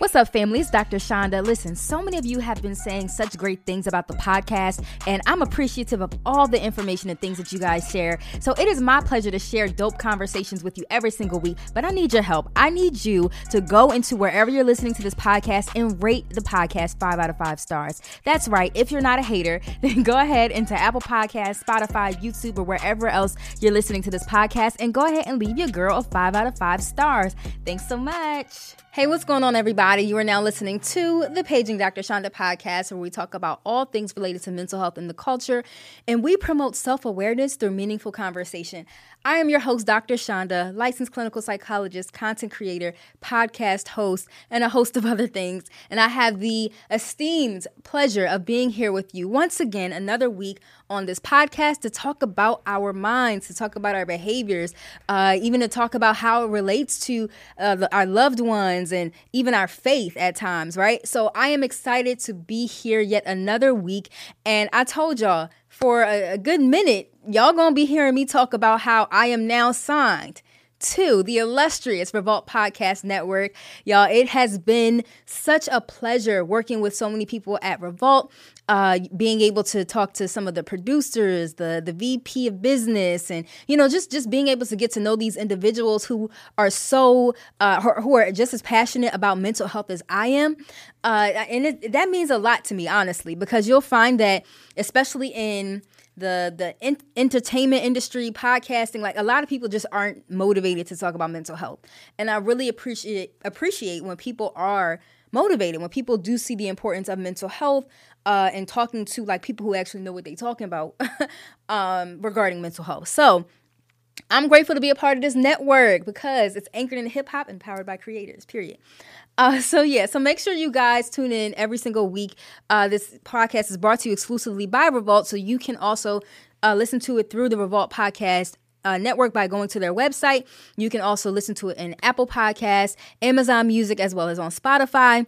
What's up, family? It's Dr. Chanda. Listen, so many of you have been saying such great things about the podcast, and I'm appreciative of all the information and things that you guys share. So it is my pleasure to share dope conversations with you every single week, but I need your help. I need you to go into wherever you're listening to this podcast and rate the podcast five out of five stars. That's right. If you're not a hater, then go ahead into Apple Podcasts, Spotify, YouTube, or wherever else you're listening to this podcast, and go ahead and leave your girl a five out of five stars. Thanks so much. Hey, what's going on, everybody? You are now listening to the Paging Dr. Chanda podcast, where we talk about all things related to mental health and the culture, and we promote self awareness through meaningful conversation. I am your host, Dr. Chanda, licensed clinical psychologist, content creator, podcast host, and a host of other things. And I have the esteemed pleasure of being here with you once again, another week on this podcast to talk about our minds, to talk about our behaviors, uh, even to talk about how it relates to uh, our loved ones and even our faith at times, right? So I am excited to be here yet another week. And I told y'all, for a, a good minute, y'all gonna be hearing me talk about how I am now signed to the illustrious Revolt Podcast Network. Y'all, it has been such a pleasure working with so many people at Revolt. Uh, being able to talk to some of the producers, the the VP of business, and you know, just just being able to get to know these individuals who are so uh, who are just as passionate about mental health as I am, uh, and it, that means a lot to me, honestly, because you'll find that, especially in the the in- entertainment industry, podcasting, like a lot of people just aren't motivated to talk about mental health. And I really appreciate appreciate when people are motivated, when people do see the importance of mental health uh, and talking to like people who actually know what they're talking about um, regarding mental health. So I'm grateful to be a part of this network because it's anchored in hip hop and powered by creators, period. Uh, so yeah, so make sure you guys tune in every single week. Uh, this podcast is brought to you exclusively by Revolt, so you can also uh, listen to it through the Revolt Podcast uh, network by going to their website. You can also listen to it in Apple Podcasts, Amazon Music, as well as on Spotify.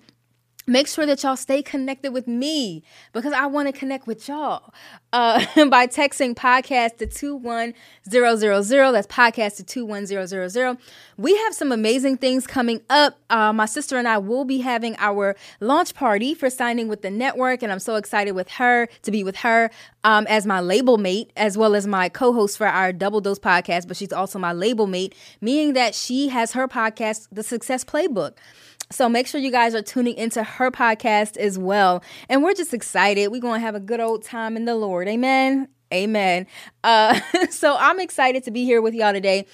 Make sure that y'all stay connected with me because I want to connect with y'all uh, by texting podcast to 21000. That's podcast to 21000. We have some amazing things coming up. Uh, my sister and I will be having our launch party for signing with the network, and I'm so excited with her to be with her um, as my label mate, as well as my co host for our Double Dose podcast. But she's also my label mate, meaning that she has her podcast, The Success Playbook. So make sure you guys are tuning into her podcast as well. And we're just excited. We're going to have a good old time in the Lord. Amen. Amen. Uh, so I'm excited to be here with y'all today.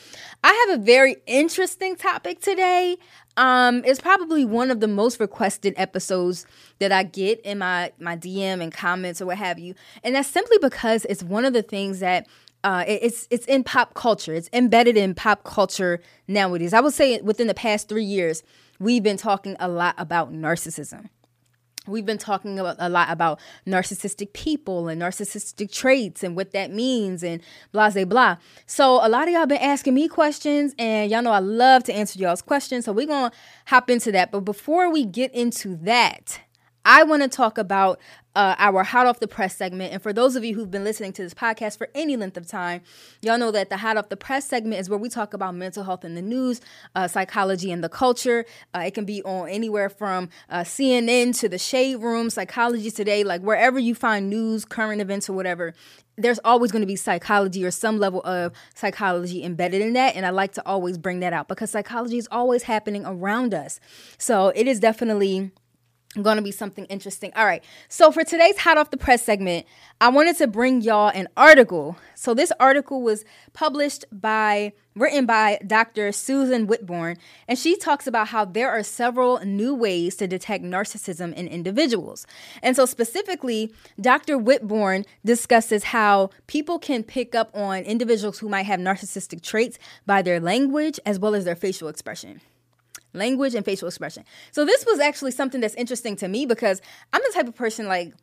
I have a very interesting topic today. Um, it's probably one of the most requested episodes that I get in my my DM and comments or what have you, and that's simply because it's one of the things that uh, it's it's in pop culture. It's embedded in pop culture nowadays. I would say within the past three years, we've been talking a lot about narcissism. We've been talking about, a lot about narcissistic people and narcissistic traits and what that means and blah, blah, blah. So, a lot of y'all been asking me questions, and y'all know I love to answer y'all's questions. So, we're going to hop into that. But before we get into that, I want to talk about uh, our hot off the press segment. And for those of you who've been listening to this podcast for any length of time, y'all know that the hot off the press segment is where we talk about mental health in the news, uh, psychology in the culture. Uh, it can be on anywhere from uh, CNN to the Shade Room, Psychology Today, like wherever you find news, current events, or whatever. There's always going to be psychology or some level of psychology embedded in that. And I like to always bring that out because psychology is always happening around us. So it is definitely going to be something interesting. All right. So for today's hot off the press segment, I wanted to bring y'all an article. So this article was published by written by Dr. Susan Whitbourne, and she talks about how there are several new ways to detect narcissism in individuals. And so specifically, Dr. Whitbourne discusses how people can pick up on individuals who might have narcissistic traits by their language as well as their facial expression language and facial expression. So this was actually something that's interesting to me because I'm the type of person like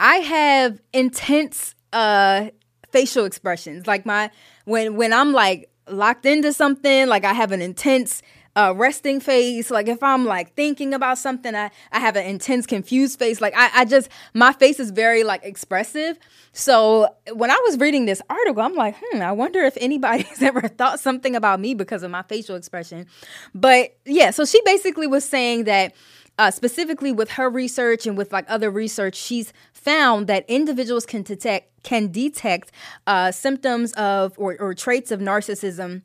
I have intense uh facial expressions. Like my when when I'm like locked into something, like I have an intense uh, resting face. Like if I'm like thinking about something, I, I have an intense confused face. Like I, I just my face is very like expressive. So when I was reading this article, I'm like, hmm, I wonder if anybody's ever thought something about me because of my facial expression. But yeah, so she basically was saying that uh, specifically with her research and with like other research, she's found that individuals can detect can detect uh, symptoms of or, or traits of narcissism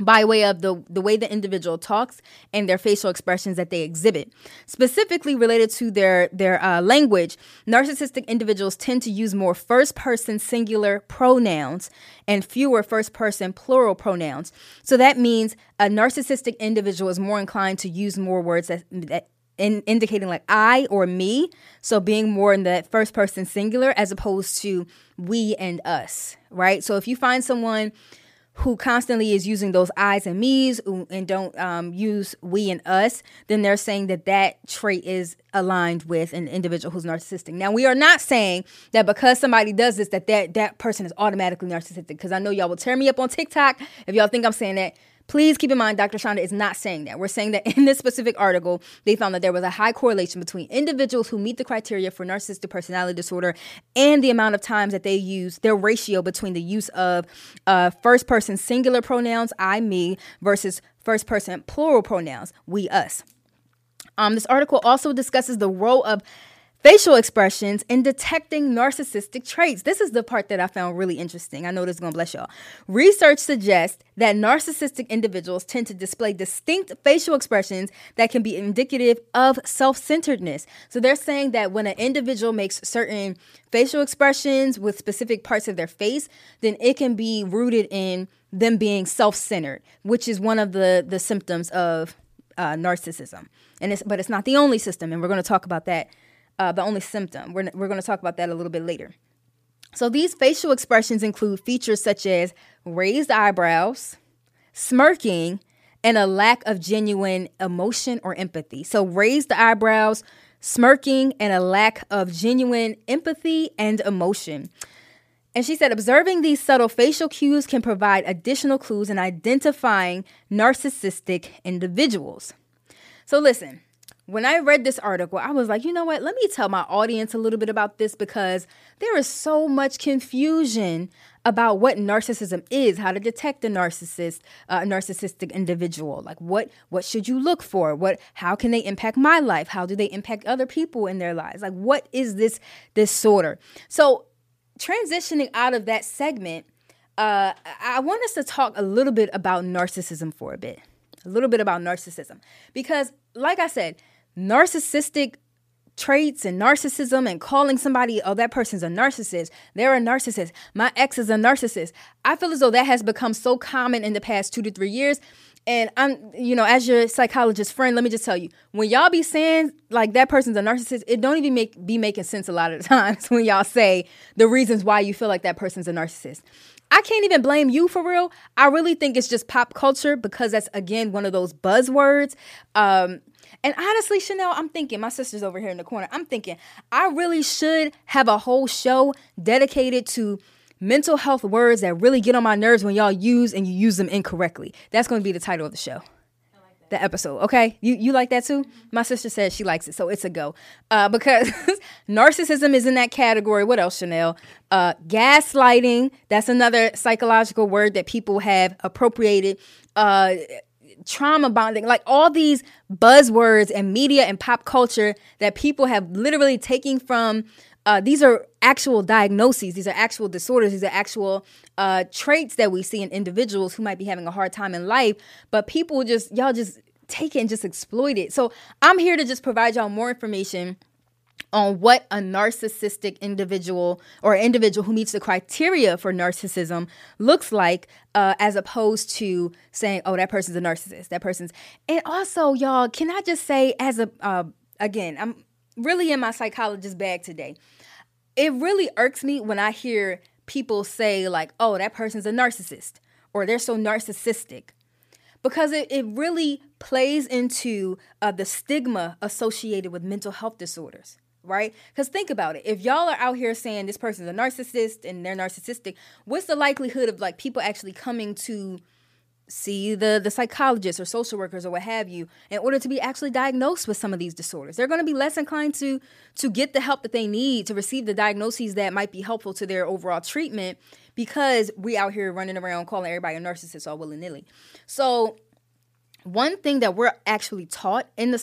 by way of the, the way the individual talks and their facial expressions that they exhibit. Specifically related to their, their uh, language, narcissistic individuals tend to use more first person singular pronouns and fewer first person plural pronouns. So that means a narcissistic individual is more inclined to use more words that, that in indicating like I or me. So being more in the first person singular as opposed to we and us, right? So if you find someone who constantly is using those I's and me's and don't um, use we and us, then they're saying that that trait is aligned with an individual who's narcissistic. Now, we are not saying that because somebody does this, that that, that person is automatically narcissistic. Because I know y'all will tear me up on TikTok if y'all think I'm saying that. Please keep in mind, Dr. Chanda is not saying that. We're saying that in this specific article, they found that there was a high correlation between individuals who meet the criteria for narcissistic personality disorder and the amount of times that they use their ratio between the use of uh, first person singular pronouns, I, me, versus first person plural pronouns, we, us. Um, this article also discusses the role of facial expressions in detecting narcissistic traits. This is the part that I found really interesting. I know this is going to bless y'all. Research suggests that narcissistic individuals tend to display distinct facial expressions that can be indicative of self centeredness. So they're saying that when an individual makes certain facial expressions with specific parts of their face, then it can be rooted in them being self centered, which is one of the, the symptoms of uh, narcissism. And it's, but it's not the only system, and we're going to talk about that uh, the only symptom. We're, we're going to talk about that a little bit later. So, these facial expressions include features such as raised eyebrows, smirking, and a lack of genuine emotion or empathy. So, raised eyebrows, smirking, and a lack of genuine empathy and emotion. And she said, observing these subtle facial cues can provide additional clues in identifying narcissistic individuals. So, listen, when I read this article, I was like, you know what? Let me tell my audience a little bit about this because there is so much confusion about what narcissism is, how to detect a narcissist, uh, a narcissistic individual. Like what what should you look for? What how can they impact my life? How do they impact other people in their lives? Like what is this disorder? So transitioning out of that segment, uh, I want us to talk a little bit about narcissism for a bit. A little bit about narcissism because, like I said narcissistic traits and narcissism and calling somebody, oh, that person's a narcissist. They're a narcissist. My ex is a narcissist. I feel as though that has become so common in the past two to three years. And I'm, you know, as your psychologist friend, let me just tell you, when y'all be saying like that person's a narcissist, it don't even make be making sense a lot of the times when y'all say the reasons why you feel like that person's a narcissist. I can't even blame you for real. I really think it's just pop culture because that's again one of those buzzwords. Um, and honestly, Chanelle, I'm thinking, my sister's over here in the corner. I'm thinking, I really should have a whole show dedicated to mental health words that really get on my nerves when y'all use and you use them incorrectly. That's going to be the title of the show. the episode, okay? You you like that too? My sister says she likes it, so it's a go. Uh, because narcissism is in that category. What else, Chanelle? Uh, gaslighting. That's another psychological word that people have appropriated. Uh, trauma bonding, like all these buzzwords and media and pop culture that people have literally taken from. Uh, these are actual diagnoses. These are actual disorders. These are actual uh, traits that we see in individuals who might be having a hard time in life. But people just, y'all just take it and just exploit it. So I'm here to just provide y'all more information on what a narcissistic individual or individual who meets the criteria for narcissism looks like uh, as opposed to saying oh that person's a narcissist. That person's and also y'all can i just say as a uh, again i'm really in my psychologist bag today. It really irks me when i hear people say like oh that person's a narcissist or they're so narcissistic. Because it, it really plays into uh, the stigma associated with mental health disorders right? Because think about it. If y'all are out here saying this person's a narcissist and they're narcissistic, what's the likelihood of like people actually coming to see the the psychologists or social workers or what have you in order to be actually diagnosed with some of these disorders they're going to be less inclined to to get the help that they need to receive the diagnoses that might be helpful to their overall treatment because we out here running around calling everybody a narcissist all willy-nilly so one thing that we're actually taught in the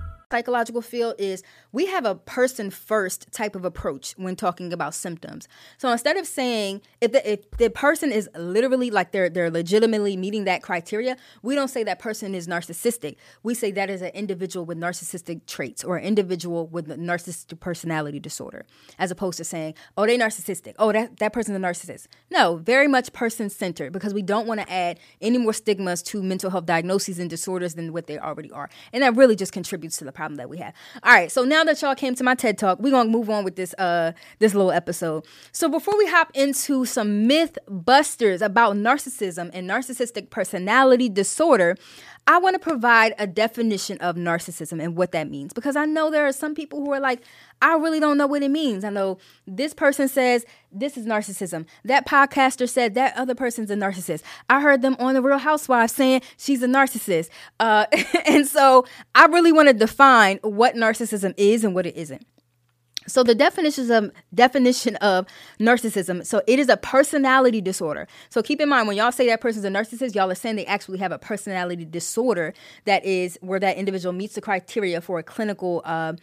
psychological field is we have a person first type of approach when talking about symptoms. So instead of saying if the, if the person is literally like they're they're legitimately meeting that criteria, we don't say that person is narcissistic. We say that is an individual with narcissistic traits or an individual with narcissistic personality disorder, as opposed to saying, oh, they narcissistic. Oh, that, that person's a narcissist. No, very much person centered because we don't want to add any more stigmas to mental health diagnoses and disorders than what they already are. And that really just contributes to the problem that we have. All right, so now that y'all came to my TED Talk, we're gonna move on with this uh this little episode. So before we hop into some myth busters about narcissism and narcissistic personality disorder, I want to provide a definition of narcissism and what that means because I know there are some people who are like, I really don't know what it means. I know this person says this is narcissism. That podcaster said that other person's a narcissist. I heard them on The Real Housewives saying she's a narcissist. Uh, and so I really want to define what narcissism is and what it isn't. So the definitions of definition of narcissism. So it is a personality disorder. So keep in mind when y'all say that person's a narcissist, y'all are saying they actually have a personality disorder that is where that individual meets the criteria for a clinical uh,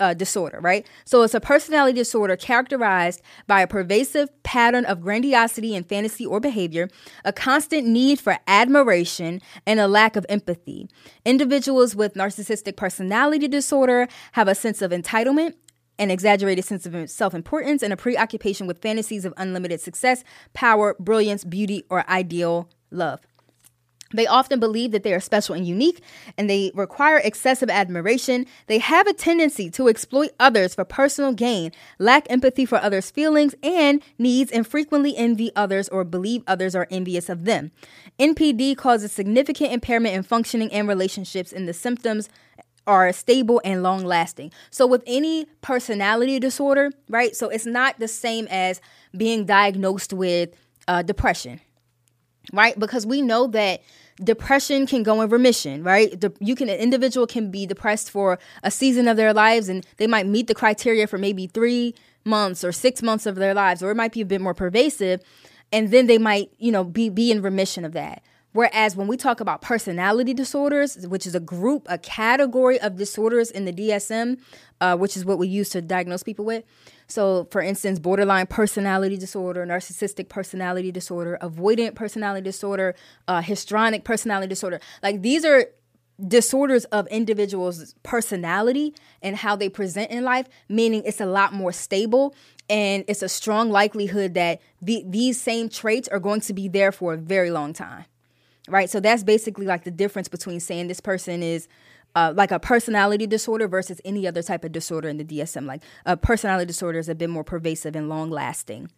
uh, disorder, right? So it's a personality disorder characterized by a pervasive pattern of grandiosity and fantasy or behavior, a constant need for admiration, and a lack of empathy. Individuals with narcissistic personality disorder have a sense of entitlement an exaggerated sense of self importance, and a preoccupation with fantasies of unlimited success, power, brilliance, beauty, or ideal love. They often believe that they are special and unique, and they require excessive admiration. They have a tendency to exploit others for personal gain, lack empathy for others' feelings and needs, and frequently envy others or believe others are envious of them. NPD causes significant impairment in functioning and relationships, and the symptoms are stable and long lasting. So, with any personality disorder, right? So, it's not the same as being diagnosed with uh, depression, right? Because we know that depression can go in remission, right? You can an individual can be depressed for a season of their lives, and they might meet the criteria for maybe three months or six months of their lives, or it might be a bit more pervasive, and then they might, you know, be be in remission of that. Whereas when we talk about personality disorders, which is a group, a category of disorders in the DSM, uh, which is what we use to diagnose people with. So, for instance, borderline personality disorder, narcissistic personality disorder, avoidant personality disorder, uh, histrionic personality disorder. Like these are disorders of individuals' personality and how they present in life, meaning it's a lot more stable and it's a strong likelihood that the, these same traits are going to be there for a very long time right? So that's basically like the difference between saying this person is uh, like a personality disorder versus any other type of disorder in the DSM. Like a personality disorder is a bit more pervasive and long lasting.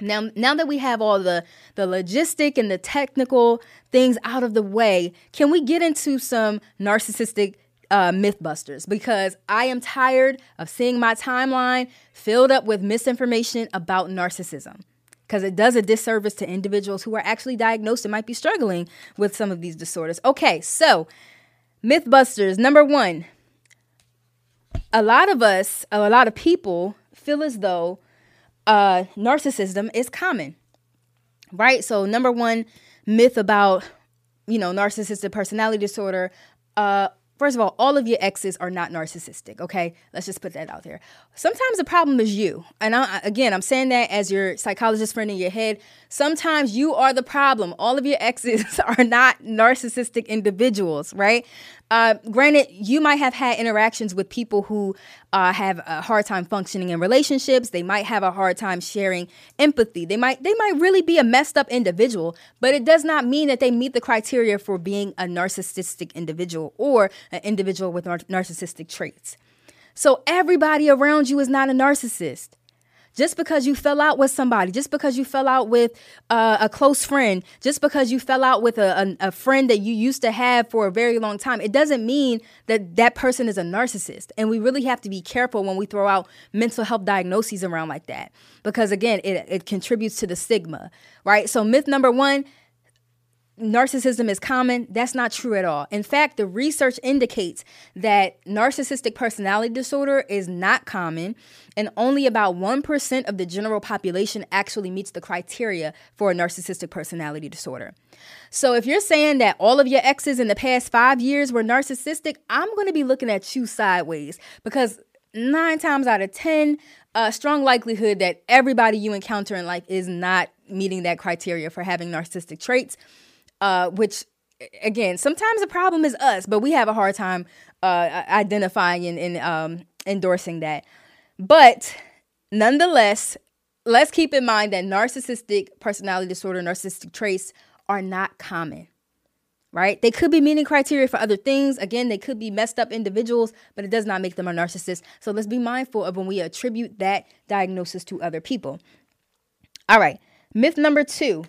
Now, now that we have all the the logistic and the technical things out of the way, can we get into some narcissistic uh, mythbusters? Because I am tired of seeing my timeline filled up with misinformation about narcissism because it does a disservice to individuals who are actually diagnosed and might be struggling with some of these disorders. Okay, so Mythbusters number one. A lot of us, a lot of people feel as though uh, narcissism is common, right? So, number one myth about, you know, narcissistic personality disorder. Uh, First of all, all of your exes are not narcissistic, okay? Let's just put that out there. Sometimes the problem is you. And I, again, I'm saying that as your psychologist friend in your head. Sometimes you are the problem. All of your exes are not narcissistic individuals, right? Uh, granted, you might have had interactions with people who uh, have a hard time functioning in relationships. They might have a hard time sharing empathy. They might they might really be a messed up individual, but it does not mean that they meet the criteria for being a narcissistic individual or an individual with nar- narcissistic traits. So everybody around you is not a narcissist. Just because you fell out with somebody, just because you fell out with uh, a close friend, just because you fell out with a, a, a friend that you used to have for a very long time, it doesn't mean that that person is a narcissist. And we really have to be careful when we throw out mental health diagnoses around like that. Because again, it, it contributes to the stigma, right? So, myth number one narcissism is common. That's not true at all. In fact, the research indicates that narcissistic personality disorder is not common, and only about 1% of the general population actually meets the criteria for a narcissistic personality disorder. So if you're saying that all of your exes in the past five years were narcissistic, I'm going to be looking at you sideways because nine times out of 10, a strong likelihood that everybody you encounter in life is not meeting that criteria for having narcissistic traits uh, which again, sometimes the problem is us, but we have a hard time uh, identifying and, and um, endorsing that. But nonetheless, let's keep in mind that narcissistic personality disorder, narcissistic traits are not common, right? They could be meeting criteria for other things. Again, they could be messed up individuals, but it does not make them a narcissist. So let's be mindful of when we attribute that diagnosis to other people. All right, myth number two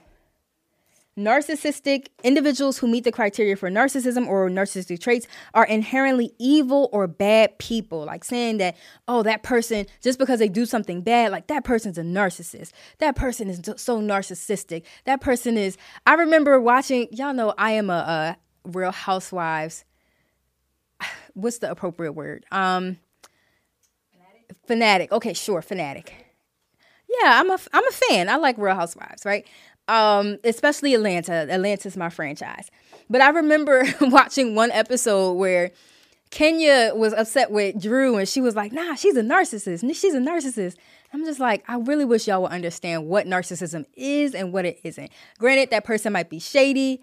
Narcissistic individuals who meet the criteria for narcissism or narcissistic traits are inherently evil or bad people. Like saying that, oh, that person, just because they do something bad, like that person's a narcissist. That person is so narcissistic. That person is. I remember watching, y'all know I am a, a Real Housewives. What's the appropriate word? Um, fanatic. fanatic. Okay, sure, fanatic. Yeah, I'm a I'm a fan. I like Real Housewives, right? Um, especially Atlanta. Atlanta's my franchise. But I remember watching one episode where Kenya was upset with Drew and she was like, nah, she's a narcissist. She's a narcissist. I'm just like, I really wish y'all would understand what narcissism is and what it isn't. Granted, that person might be shady.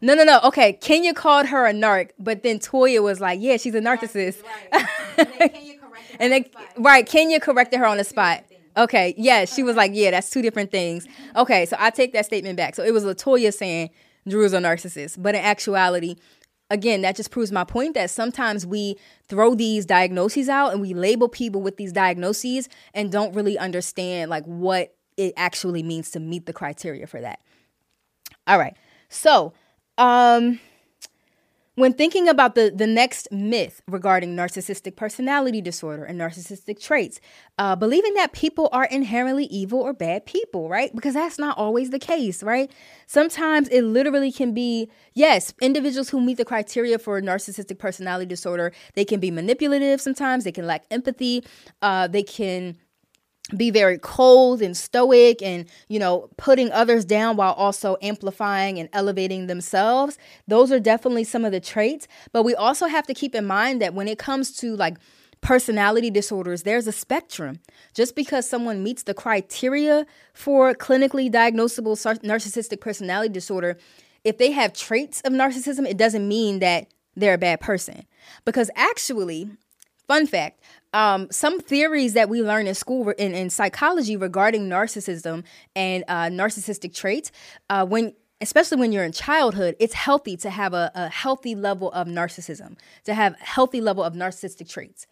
No, no, no. Okay, Kenya called her a narc, but then Toya was like, "Yeah, she's a narcissist." Right. and then Kenya corrected her and then, the right, Kenya corrected her on the spot. Okay, yeah, she was like, yeah, that's two different things. Okay, so I take that statement back. So it was Latoya saying Drew is a narcissist, but in actuality, again, that just proves my point that sometimes we throw these diagnoses out and we label people with these diagnoses and don't really understand like what it actually means to meet the criteria for that. All right, so um when thinking about the, the next myth regarding narcissistic personality disorder and narcissistic traits, uh, believing that people are inherently evil or bad people, right? Because that's not always the case, right? Sometimes it literally can be, yes, individuals who meet the criteria for narcissistic personality disorder, they can be manipulative sometimes, they can lack empathy, uh, they can be very cold and stoic and you know putting others down while also amplifying and elevating themselves. Those are definitely some of the traits. But we also have to keep in mind that when it comes to like personality disorders there's a spectrum. Just because someone meets the criteria for clinically diagnosable narcissistic personality disorder if they have traits of narcissism it doesn't mean that they're a bad person. Because actually fun fact um, some theories that we learn in school in, in psychology regarding narcissism and uh, narcissistic traits, uh, when especially when you're in childhood, it's healthy to have a, a healthy level of narcissism, to have healthy level of narcissistic traits.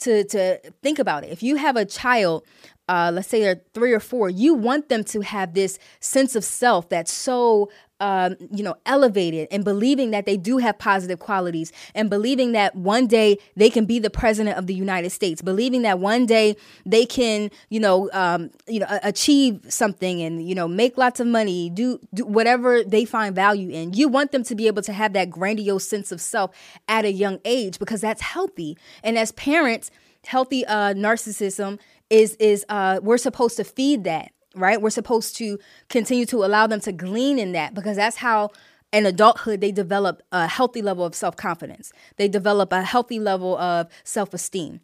To to think about it, if you have a child uh, let's say they're three or four, you want them to have this sense of self that's so um, you know, elevated and believing that they do have positive qualities and believing that one day they can be the president of the United States, believing that one day they can, you know, um, you know, achieve something and, you know, make lots of money, do, do whatever they find value in. You want them to be able to have that grandiose sense of self at a young age because that's healthy. And as parents, healthy uh, narcissism is is uh, we're supposed to feed that right? We're supposed to continue to allow them to glean in that because that's how in adulthood they develop a healthy level of self-confidence. They develop a healthy level of self-esteem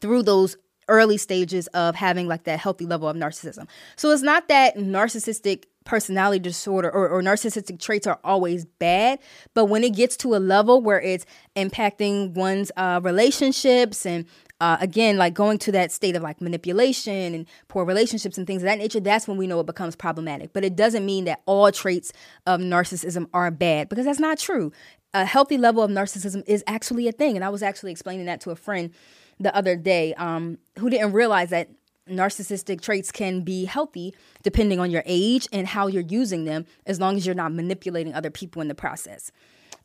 through those early stages of having like that healthy level of narcissism. So it's not that narcissistic personality disorder or, or, narcissistic traits are always bad. But when it gets to a level where it's impacting one's uh, relationships and uh, again, like going to that state of like manipulation and poor relationships and things of that nature, that's when we know it becomes problematic. But it doesn't mean that all traits of narcissism are bad because that's not true. A healthy level of narcissism is actually a thing. And I was actually explaining that to a friend the other day um, who didn't realize that narcissistic traits can be healthy depending on your age and how you're using them, as long as you're not manipulating other people in the process.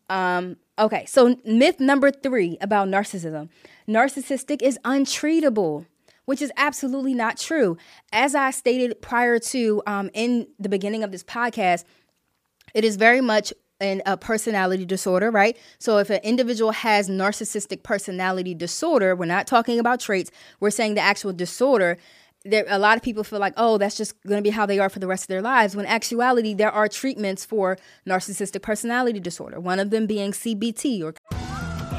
Um, okay, so myth number three about narcissism narcissistic is untreatable, which is absolutely not true. As I stated prior to um, in the beginning of this podcast, it is very much in a personality disorder, right? So if an individual has narcissistic personality disorder, we're not talking about traits, we're saying the actual disorder there a lot of people feel like oh that's just going to be how they are for the rest of their lives when actuality there are treatments for narcissistic personality disorder one of them being cbt or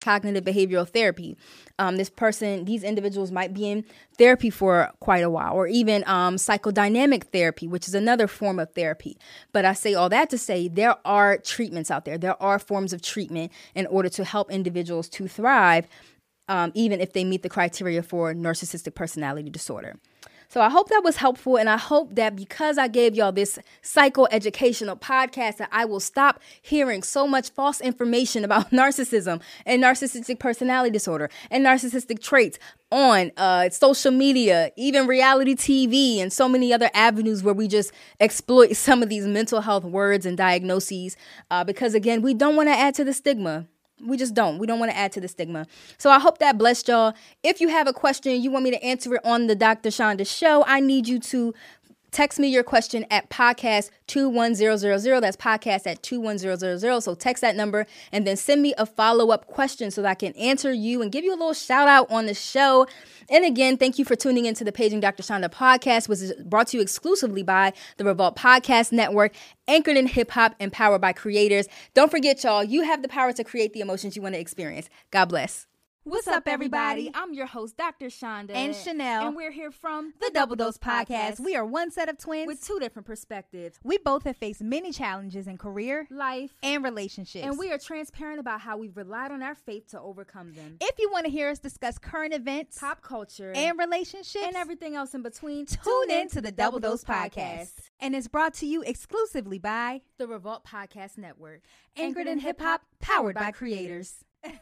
Cognitive behavioral therapy. Um, this person, these individuals might be in therapy for quite a while, or even um, psychodynamic therapy, which is another form of therapy. But I say all that to say there are treatments out there, there are forms of treatment in order to help individuals to thrive, um, even if they meet the criteria for narcissistic personality disorder. So I hope that was helpful. And I hope that because I gave y'all this psychoeducational podcast, that I will stop hearing so much false information about narcissism and narcissistic personality disorder and narcissistic traits on uh, social media, even reality TV, and so many other avenues where we just exploit some of these mental health words and diagnoses. Uh, because again, we don't want to add to the stigma. We just don't. We don't want to add to the stigma. So I hope that blessed y'all. If you have a question, you want me to answer it on the Dr. Chanda show, I need you to text me your question at podcast 21000. That's podcast at 21000. So text that number and then send me a follow up question so that I can answer you and give you a little shout out on the show. And again, thank you for tuning into the Paging Dr. Chanda podcast, which is brought to you exclusively by the Revolt Podcast Network, anchored in hip hop and powered by creators. Don't forget, y'all, you have the power to create the emotions you want to experience. God bless. What's up, everybody? I'm your host, Dr. Chanda. And Chanelle. And we're here from the Double Dose Podcast. We are one set of twins with two different perspectives. We both have faced many challenges in career, life, and relationships. And we are transparent about how we've relied on our faith to overcome them. If you want to hear us discuss current events, pop culture, and relationships, and everything else in between, tune, tune in to the Double Dose Podcast. And it's brought to you exclusively by the Revolt Podcast Network, anchored in hip hop, powered by creators.